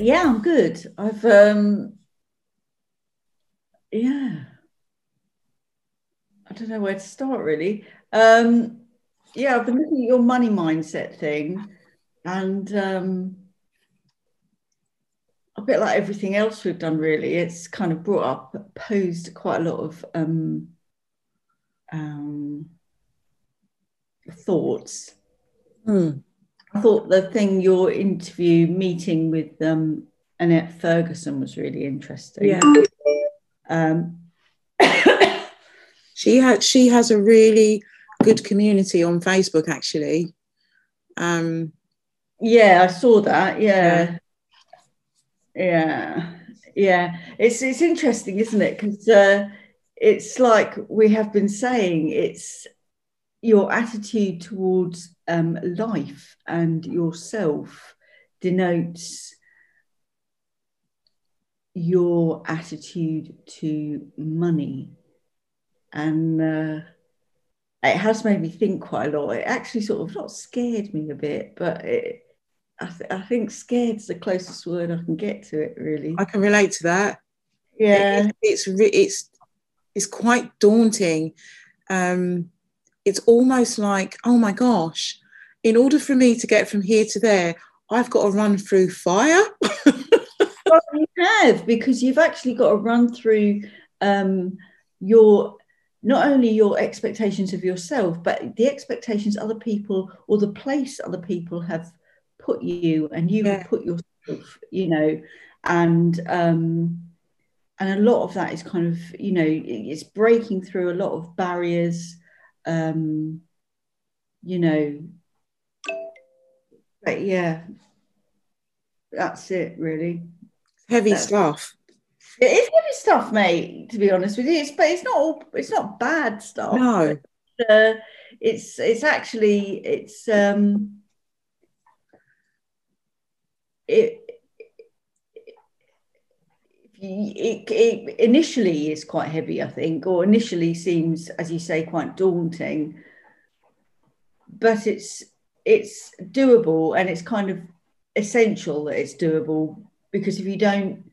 yeah, I'm good. I've um yeah. I don't know where to start really. Um yeah, I've been looking at your money mindset thing and um a bit like everything else we've done really, it's kind of brought up posed quite a lot of um um thoughts. Hmm. I thought the thing your interview meeting with um, Annette Ferguson was really interesting. Yeah. Um, She had she has a really good community on Facebook actually. Um, yeah, I saw that. Yeah. Yeah. Yeah. It's it's interesting, isn't it? Because uh, it's like we have been saying, it's your attitude towards um, life and yourself denotes your attitude to money. And uh, it has made me think quite a lot. It actually sort of not scared me a bit, but it, I, th- I think scared's the closest word I can get to it, really. I can relate to that. Yeah. It- it's re- it's it's quite daunting. Um, it's almost like, oh my gosh, in order for me to get from here to there, I've got to run through fire. well, you have because you've actually got to run through um, your not only your expectations of yourself, but the expectations other people or the place other people have put you, and you Yeah. have put yourself, you know, and um, and a lot of that is kind of you know it's breaking through a lot of barriers, um, you know. But yeah, that's it really. Heavy That's- stuff. It is heavy stuff, mate. To be honest with you, it's but it's not all. It's not bad stuff. No. Uh, it's it's actually it's um. It, it, it initially is quite heavy, I think, or initially seems, as you say, quite daunting. But it's it's doable, and it's kind of essential that it's doable because if you don't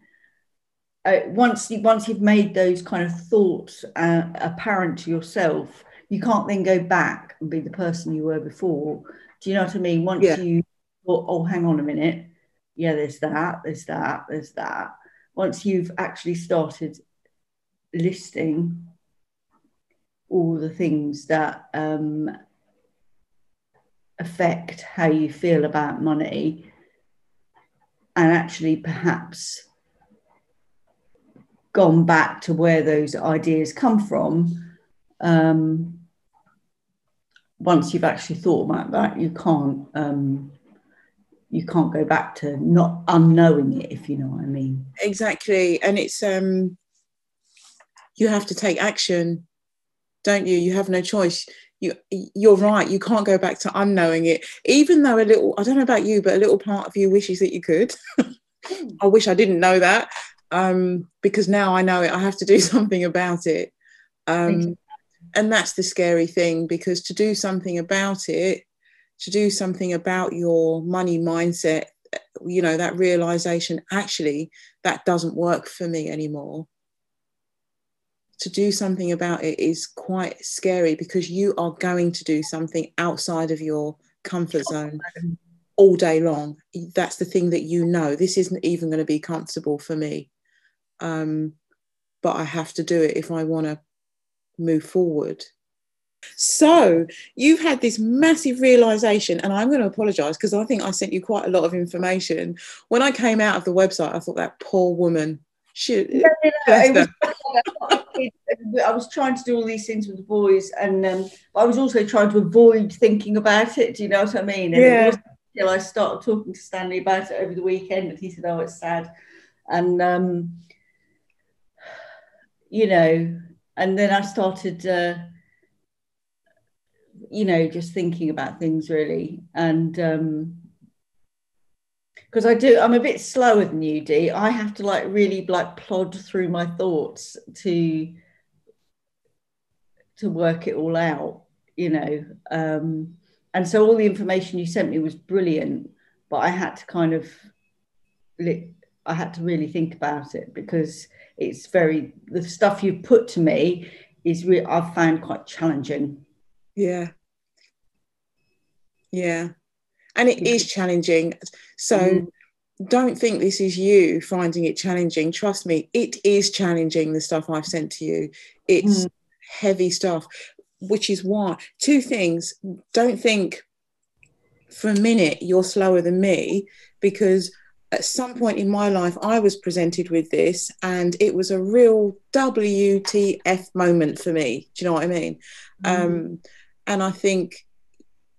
uh, once you once you've made those kind of thoughts uh, apparent to yourself, you can't then go back and be the person you were before. Do you know what I mean? Once Yeah. you thought, oh, hang on a minute, yeah, there's that, there's that, there's that. Once you've actually started listing all the things that um, affect how you feel about money, and actually perhaps gone back to where those ideas come from, um, once you've actually thought about that, you can't um, you can't go back to not unknowing it, if you know what I mean. exactly. And it's um you have to take action don't you? You have no choice. You you're right. You can't go back to unknowing it. Even though a little i don't know about you but a little part of you wishes that you could. I wish i didn't know that um because now i know it. I have to do something about it. Um and that's the scary thing because to do something about it to do something about your money mindset you know that realization actually that doesn't work for me anymore. To do something about it is quite scary because you are going to do something outside of your comfort zone all day long. That's the thing that you know. This isn't even going to be comfortable for me. Um, but i have to do it if i want to move forward so you've had this massive realization and i'm going to apologize because i think i sent you quite a lot of information when i came out of the website i thought that poor woman she bless It was- I was trying to do all these things with the boys, and um, I was also trying to avoid thinking about it. Do you know what I mean? And Yeah. it wasn't until I started talking to Stanley about it over the weekend and he said, "Oh, it's sad," and um, you know, and then I started, uh, you know, just thinking about things really, and um, because I do, I'm a bit slower than you, Dee. I have to like really like plod through my thoughts to to work it all out, you know. Um, and so all the information you sent me was brilliant, but I had to kind of I had to really think about it because it's very the stuff you've put to me is re- I've found quite challenging. Yeah. Yeah. And it is challenging. So mm. don't think this is you finding it challenging. Trust me, it is challenging the stuff I've sent to you. It's mm. heavy stuff, which is why two things. Don't think for a minute you're slower than me because at some point in my life, I was presented with this, and it was a real WTF moment for me. Do you know what I mean? Mm. Um, and I think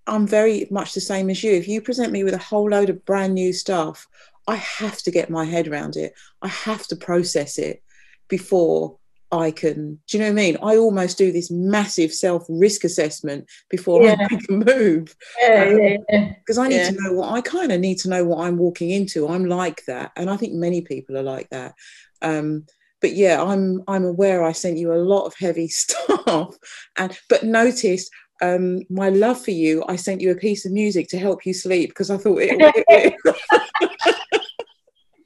I'm very much the same as you. If you present me with a whole load of brand new stuff, I have to get my head around it. I have to process it before I can, do you know what I mean? I almost do this massive self risk assessment before yeah. I make a move. Yeah, um, yeah, Because I need to know what I kind of need to know what I'm walking into. I'm like that. And I think many people are like that. Um, but yeah, I'm I'm aware I sent you a lot of heavy stuff. And but notice um, my love for you, I sent you a piece of music to help you sleep because I thought it, it, it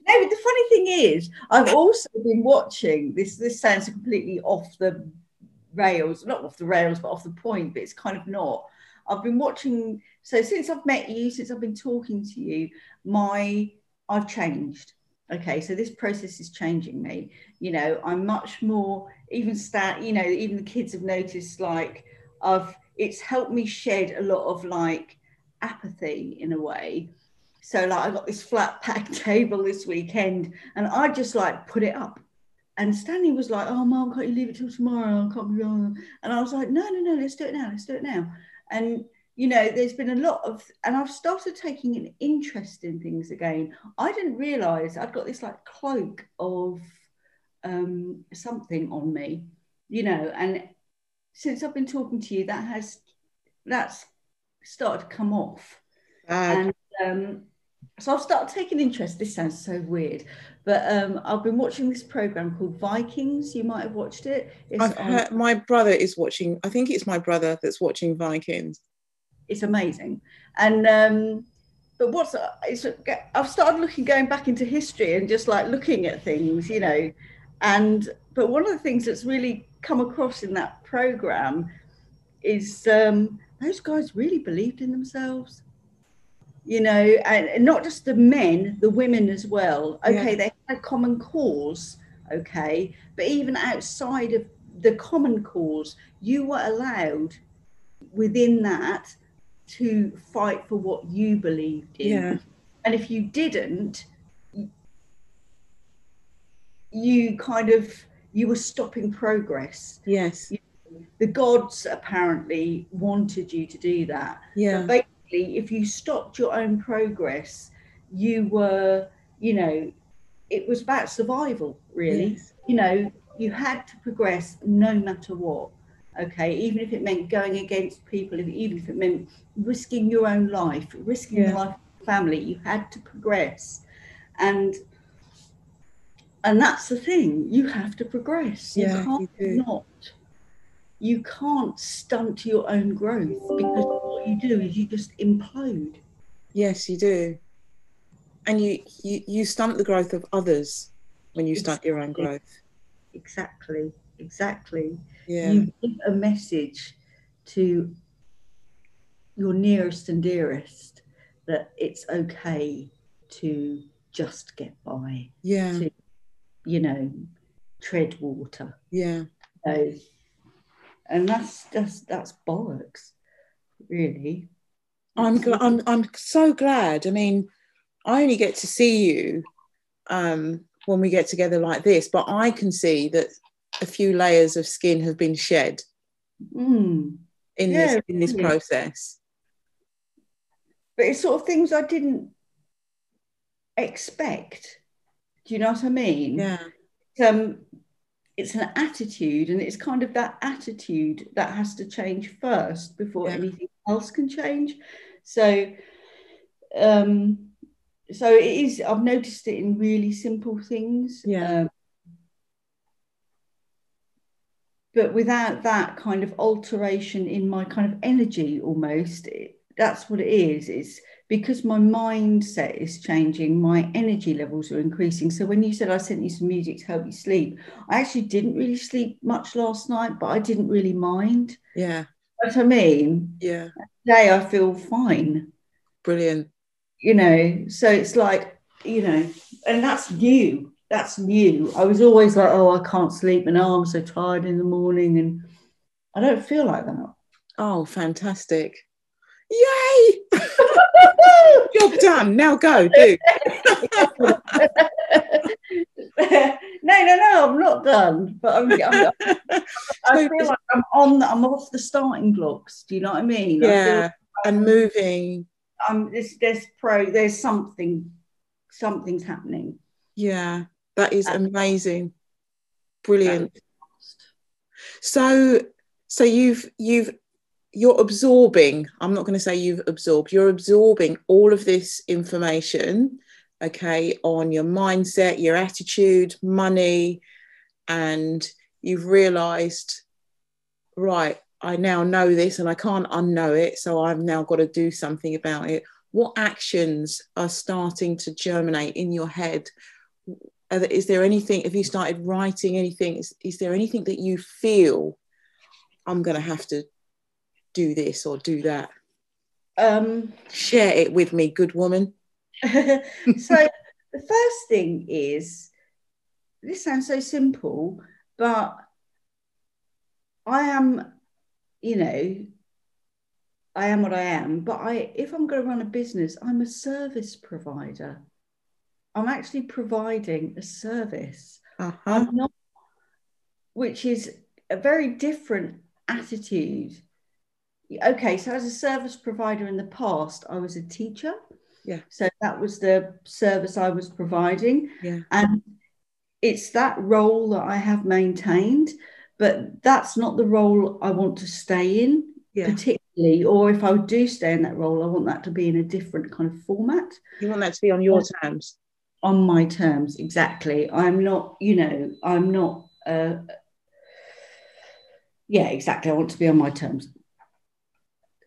no, the funny thing is, I've also been watching this. This sounds completely off the rails, not off the rails, but off the point. But it's kind of not. I've been watching. So since I've met you, since I've been talking to you, my I've changed. Okay, so this process is changing me. You know, I'm much more. Even start. You know, even the kids have noticed. Like, I've. It's helped me shed a lot of like apathy in a way so like I got this flat pack table this weekend and I just like put it up. And Stanley was like, Oh mom, can't you leave it till tomorrow? I can't be wrong. And I was like, No, no, no, let's do it now. Let's do it now. And you know, there's been a lot of, and I've started taking an interest in things again. I didn't realize I'd got this like cloak of um, something on me, you know, and since I've been talking to you, that has, that's started to come off. and um, so I've started taking interest. This sounds so weird, but um, I've been watching this program called Vikings. You might have watched it. Heard, my brother is watching. I think it's my brother that's watching Vikings. It's amazing, and um, but what's it's, I've started looking going back into history and just like looking at things, you know, and but one of the things that's really come across in that program is um, those guys really believed in themselves you know, and not just the men, the women as well. Okay, yeah. they had a common cause, okay, but even outside of the common cause, you were allowed within that to fight for what you believed in. Yeah. And if you didn't, you kind of you were stopping progress. Yes. The gods apparently wanted you to do that. Yeah. But if you stopped your own progress, you were, you know, it was about survival, really. Yes. You know, you had to progress no matter what. Okay, even if it meant going against people, even if it meant risking your own life, risking yeah. the life of the family, you had to progress. And and that's the thing, you have to progress. Yeah, you can't you not you can't stunt your own growth because what you do is you just implode. Yes, you do. And you, you, you stunt the growth of others when you stunt your own growth. Exactly, exactly. Yeah. You give a message to your nearest and dearest that it's okay to just get by. Yeah. To, you know, tread water. Yeah. So and that's just that's bollocks, really. I'm glad. I'm I'm so glad. I mean, I only get to see you um, when we get together like this, but I can see that a few layers of skin have been shed mm. in yeah, this in this really. process. But it's sort of things I didn't expect. Do you know what I mean? Yeah. Um, it's an attitude and it's kind of that attitude that has to change first before yeah. anything else can change so um so it is i've noticed it in really simple things yeah um, but without that kind of alteration in my kind of energy almost it, that's what it is it's because my mindset is changing, my energy levels are increasing. So when you said I sent you some music to help you sleep, I actually didn't really sleep much last night, but I didn't really mind. Yeah. What I mean? Yeah. Today I feel fine. Brilliant. You know, so it's like, you know, and that's new. That's new. I was always like, oh, I can't sleep and oh, I'm so tired in the morning. And I don't feel like that. Oh, fantastic. Yay! Job done. Now go, do. no, no, no, I'm not done. But I'm, I'm, I feel like I'm on. I'm off the starting blocks. Do you know what I mean? Yeah, I and moving. Um, there's, there's pro. There's something. Something's happening. Yeah, that is amazing. Brilliant. So, so you've you've you're absorbing i'm not going to say you've absorbed you're absorbing all of this information okay on your mindset your attitude money and you've realized right i now know this and i can't unknow it so i've now got to do something about it. What actions are starting to germinate in your head? Is there anything have you started writing anything? Is, is there anything that you feel i'm going to have to do this or do that? Um, Share it with me, good woman. so the first thing is this sounds so simple, but I am, you know, I am what I am, but I if I'm going to run a business, I'm a service provider. I'm actually providing a service. Uh-huh. Not, which is a very different attitude okay, so as a service provider in the past, I was a teacher. Yeah. So that was the service I was providing. Yeah. And it's that role that I have maintained, but that's not the role I want to stay in, yeah. particularly. Or if I do stay in that role, I want that to be in a different kind of format. You want that to be on your terms. On my terms, exactly. I'm not, you know, I'm not. Uh, yeah, exactly. I want to be on my terms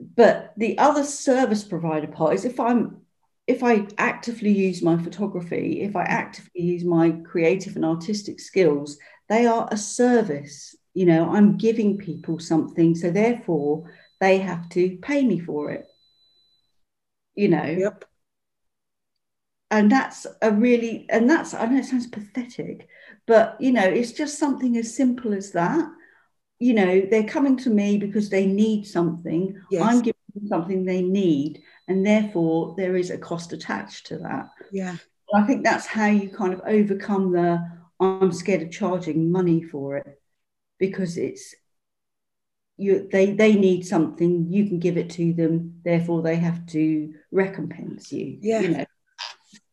but the other service provider part is if i'm if i actively use my photography if i actively use my creative and artistic skills they are a service. You know i'm giving people something so therefore they have to pay me for it. You know? Yep. And that's a really and that's i know it sounds pathetic but you know it's just something as simple as that you know, they're coming to me because they need something. Yes. I'm giving them something they need, and therefore there is a cost attached to that. Yeah. I think that's how you kind of overcome the I'm scared of charging money for it because it's you they they need something you can give it to them therefore they have to recompense you yeah you know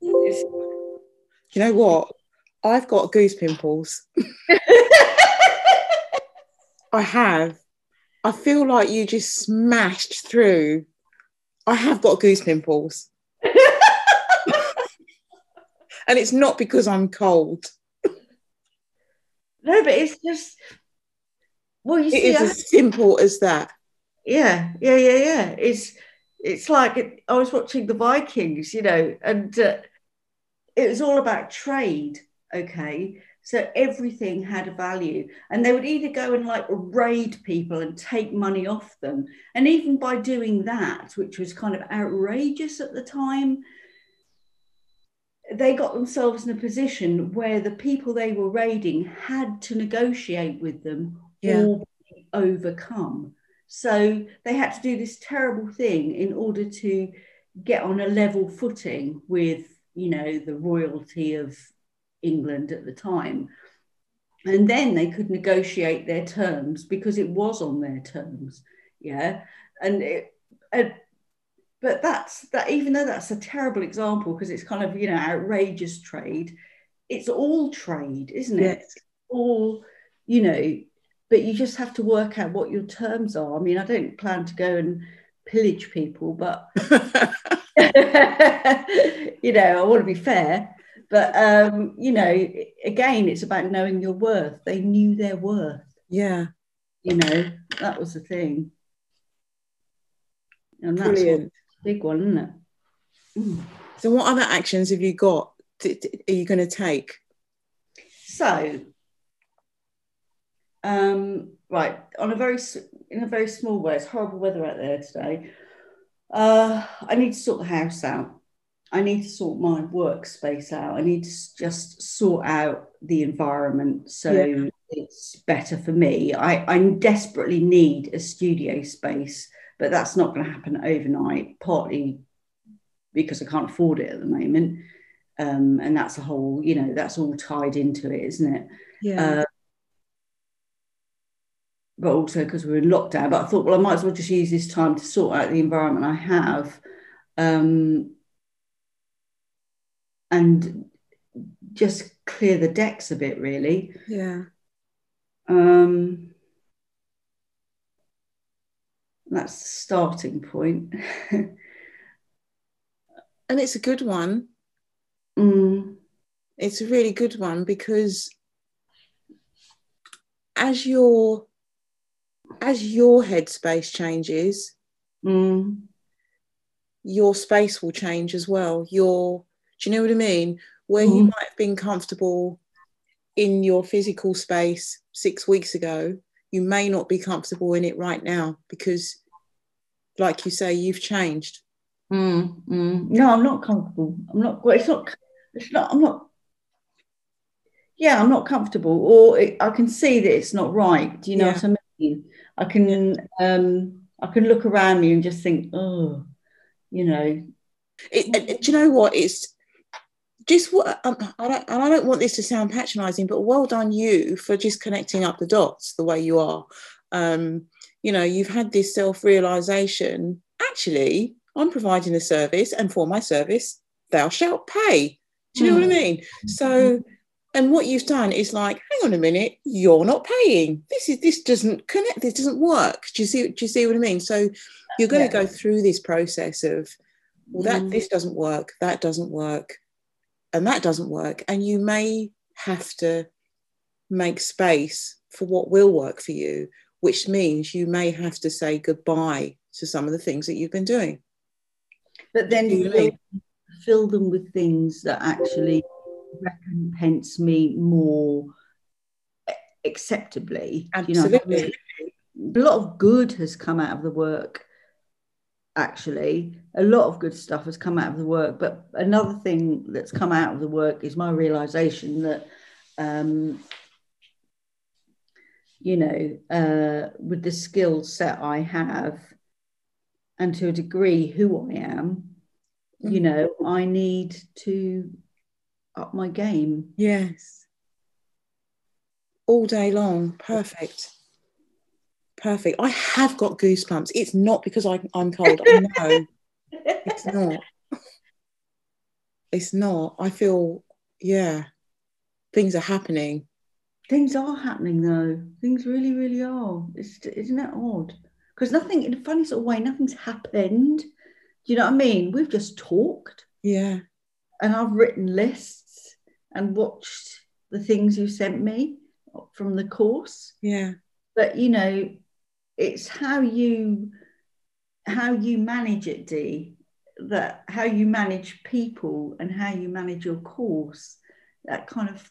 you know what I've got goose pimples I have. I feel like you just smashed through. I have got goose pimples. and it's not because I'm cold. No, but it's just well, you it see, is I, as simple as that. Yeah, yeah, yeah, yeah. It's it's like it, I was watching the Vikings, you know, and uh, it was all about trade. Okay, so everything had a value. And they would either go and like raid people and take money off them. And even by doing that, which was kind of outrageous at the time, they got themselves in a position where the people they were raiding had to negotiate with them yeah. or overcome. So they had to do this terrible thing in order to get on a level footing with, you know, the royalty of England at the time. And then they could negotiate their terms because it was on their terms. Yeah. And it, and, but that's that, even though that's a terrible example because it's kind of, you know, outrageous trade, it's all trade, isn't it? Yes. All, you know, but you just have to work out what your terms are. I mean, I don't plan to go and pillage people, but you know, I want to be fair. But um, you know, again, it's about knowing your worth. They knew their worth. Yeah. You know, that was the thing. And that's Brilliant. big one, isn't it? Mm. So, what other actions have you got? Are you going to take? So, um, right on a very in a very small way. It's horrible weather out there today. Uh, I need to sort the house out. I need to sort my workspace out. I need to just sort out the environment so yeah. it's better for me. I, I desperately need a studio space, but that's not going to happen overnight, partly because I can't afford it at the moment. Um, and that's a whole, you know, that's all tied into it, isn't it? Yeah. Uh, but also because we're in lockdown. But I thought, well, I might as well just use this time to sort out the environment I have. Um, and just clear the decks a bit, really. Yeah. Um, that's the starting point. and it's a good one. Mm. It's a really good one because as your as your headspace changes, mm. your space will change as well. Your do you know what I mean? Where mm. you might have been comfortable in your physical space six weeks ago, you may not be comfortable in it right now because, like you say, you've changed. Mm, mm. No, I'm not comfortable. I'm not. Well, it's not. It's not. I'm not. Yeah, I'm not comfortable, or it, I can see that it's not right. Do you know yeah. what I mean? I can. Um, I can look around me and just think, oh, you know. It, it, do you know what? It's just what um, I don't, and I don't want this to sound patronising, but well done you for just connecting up the dots the way you are. Um, you know, you've had this self realization. Actually, I'm providing a service, and for my service, thou shalt pay. Do you know mm. what I mm. mean? So, and what you've done is like, hang on a minute, you're not paying. This is this doesn't connect. This doesn't work. Do you see? Do you see what I mean? So, you're going yeah. to go through this process of, well, that mm. this doesn't work. That doesn't work and that doesn't work and you may have to make space for what will work for you which means you may have to say goodbye to some of the things that you've been doing. But then fill, fill them with things that actually recompense me more acceptably. Absolutely. You know, a lot of good has come out of the work actually a lot of good stuff has come out of the work but another thing that's come out of the work is my realization that um, you know uh, with the skill set i have and to a degree who i am you mm. know i need to up my game. Yes. All day long. Perfect perfect. I have got goosebumps. It's not because I, am cold. I know it's not. It's not. I feel, yeah, things are happening. Things are happening though. Things really, really are. It's, isn't that odd? Because nothing, in a funny sort of way, nothing's happened. Do you know what I mean? We've just talked. Yeah. And I've written lists and watched the things you sent me from the course. Yeah. But you know, it's how you how you manage it d that how you manage people and how you manage your course that kind of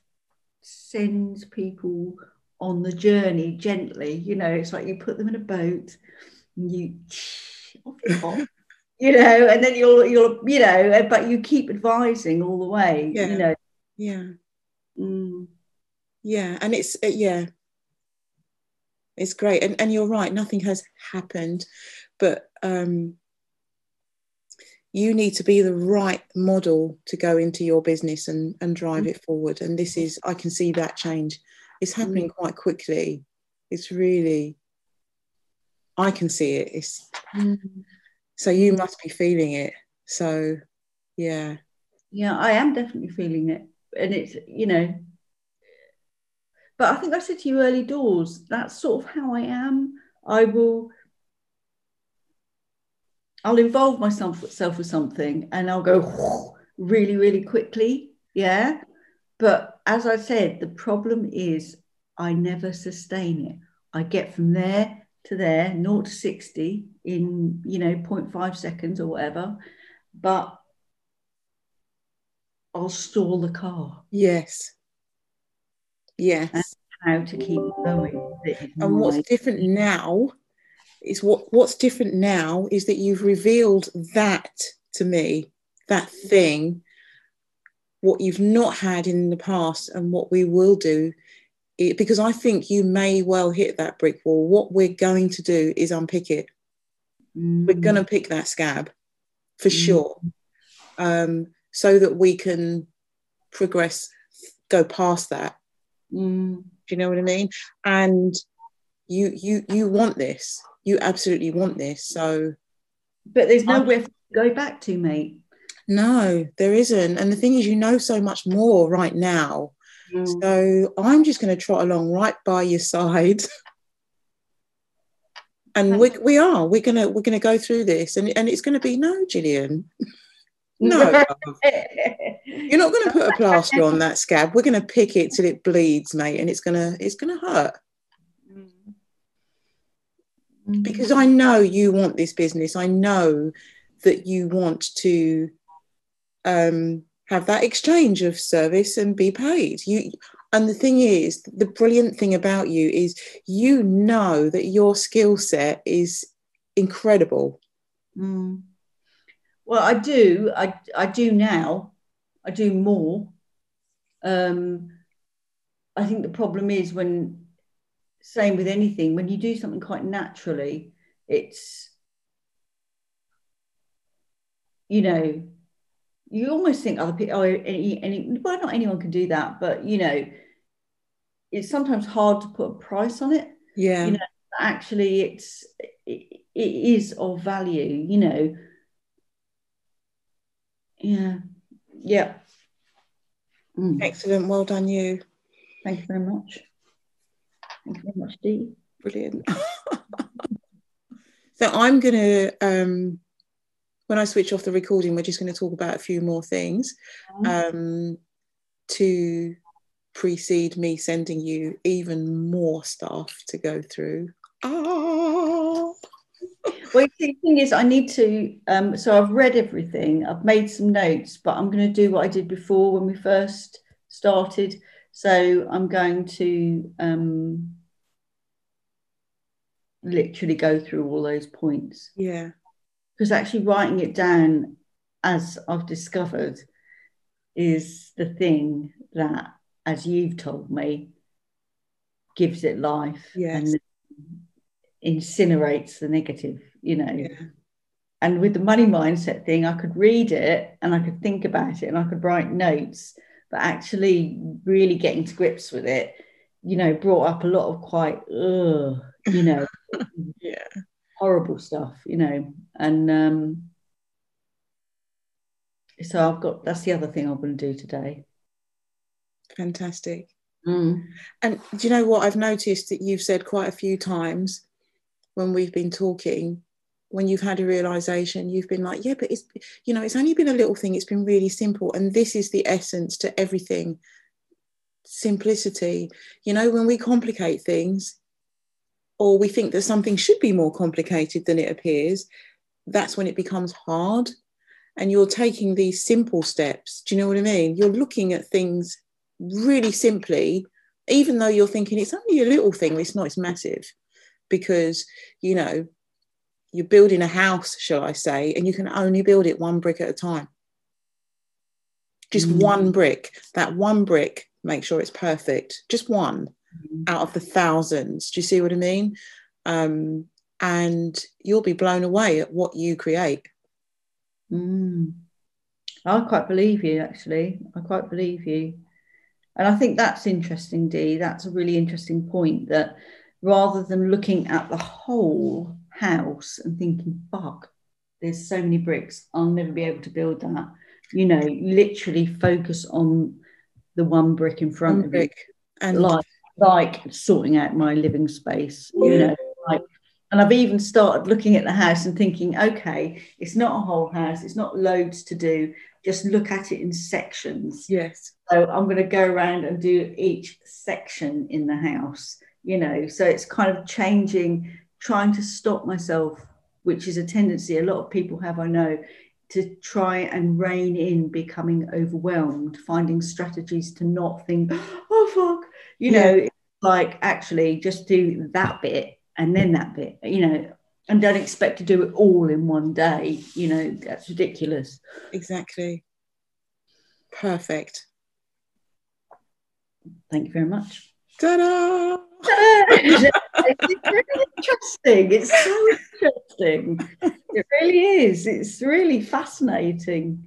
sends people on the journey gently you know it's like you put them in a boat and you off you know and then you'll you'll you know but you keep advising all the way yeah. you know yeah mm. yeah and it's uh, yeah it's great. And, and you're right nothing has happened but um, you need to be the right model to go into your business and, and drive it forward. And this is i can see that change. It's happening mm. quite quickly. It's really i can see it. It's mm. so you must be feeling it. So yeah. Yeah i am definitely feeling it. And it's you know but I think I said to you early doors, that's sort of how I am. I will I'll involve myself with something and I'll go really, really quickly. Yeah. But as I said, the problem is I never sustain it. I get from there to there, 0 to 60 in, you know, 0.5 seconds or whatever. But I'll stall the car. Yes. Yes. How to keep going. And what's different now is what what's different now is that you've revealed that to me, that thing, what you've not had in the past and what we will do. It, because I think you may well hit that brick wall. What we're going to do is unpick it. Mm. We're going to pick that scab for mm. sure, um, so that we can progress, go past that. Mm. Do you know what I mean? And you you you want this. You absolutely want this. So, but there's nowhere to go back to, mate. No, there isn't. And the thing is, you know so much more right now. Mm. So I'm just going to trot along right by your side. and we, we are we're gonna we're gonna go through this and, and it's gonna be no Gillian no you're not gonna put a plaster on that scab. We're gonna pick it till it bleeds mate and it's gonna it's gonna hurt. Because I know you want this business. I know that you want to um, have that exchange of service and be paid. You and the thing is, the brilliant thing about you is you know that your skill set is incredible. Mm. Well, I do. I, I do now. I do more. Um, I think the problem is when, same with anything, when you do something quite naturally, it's, you know, you almost think other people, oh, any, any, well, not anyone can do that, but you know, it's sometimes hard to put a price on it. Yeah. You know, actually, it's it, it is of value. You know. Yeah. Yeah. Mm. Excellent. Well done, you. Thank you very much. Thank you very much, Dee. Brilliant. so I'm going to um, when I switch off the recording, we're just going to talk about a few more things mm-hmm. um, to precede me sending you even more stuff to go through. Oh. Well, the thing is, I need to. Um, so I've read everything. I've made some notes, but I'm going to do what I did before when we first started. So I'm going to um, literally go through all those points. Yeah because actually writing it down as I've discovered is the thing that, as you've told me, gives it life yes. and incinerates the negative, you know. Yeah. And with the money mindset thing, I could read it and I could think about it and I could write notes, but actually really getting to grips with it, you know, brought up a lot of quite, ugh, you know, yeah, horrible stuff, you know. And um, so I've got that's the other thing I'm going to do today. Fantastic. Mm. And do you know what I've noticed that you've said quite a few times when we've been talking, when you've had a realization, you've been like, yeah, but it's you know, it's only been a little thing. It's been really simple, and this is the essence to everything. Simplicity. You know, when we complicate things, or we think that something should be more complicated than it appears, that's when it becomes hard. And you're taking these simple steps. Do you know what I mean? You're looking at things really simply, even though you're thinking it's only a little thing, it's not, it's massive. Because, you know, you're building a house, shall I say, and you can only build it one brick at a time. Just mm. one brick. That one brick, make sure it's perfect. Just one out of the thousands. Do you see what I mean? Um, and you'll be blown away at what you create. Mm. I quite believe you, actually. I quite believe you. And I think that's interesting, Dee. That's a really interesting point that rather than looking at the whole house and thinking, fuck, there's so many bricks, I'll never be able to build that. You know, literally focus on the one brick in front one of brick. you. And like like sorting out my living space, you know, like and I've even started looking at the house and thinking, okay, it's not a whole house, it's not loads to do. Just look at it in sections. Yes. So I'm going to go around and do each section in the house, you know. So it's kind of changing, trying to stop myself, which is a tendency a lot of people have, I know, to try and rein in becoming overwhelmed, finding strategies to not think, oh fuck, you Yeah. know, like actually just do that bit and then that bit, you know, and don't expect to do it all in one day. You know, that's ridiculous. Exactly. Perfect. Thank you very much. Ta-da! it's really interesting. It's so interesting. It really is. It's really fascinating.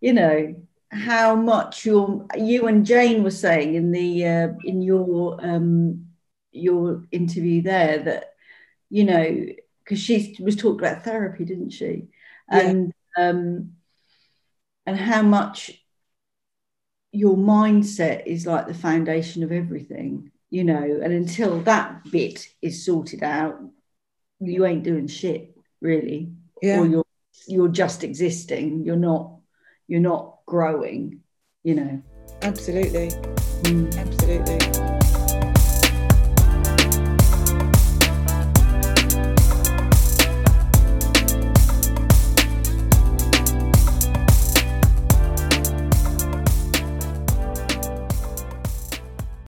You know how much your you and Jane were saying in the uh, in your um, your interview there that you know because she was talking about therapy, didn't she? Yeah. And um, and how much your mindset is like the foundation of everything, you know, and until that bit is sorted out, you ain't doing shit, really. Yeah. Or you're you're just existing. You're not you're not growing, you know. Absolutely. Mm. Absolutely.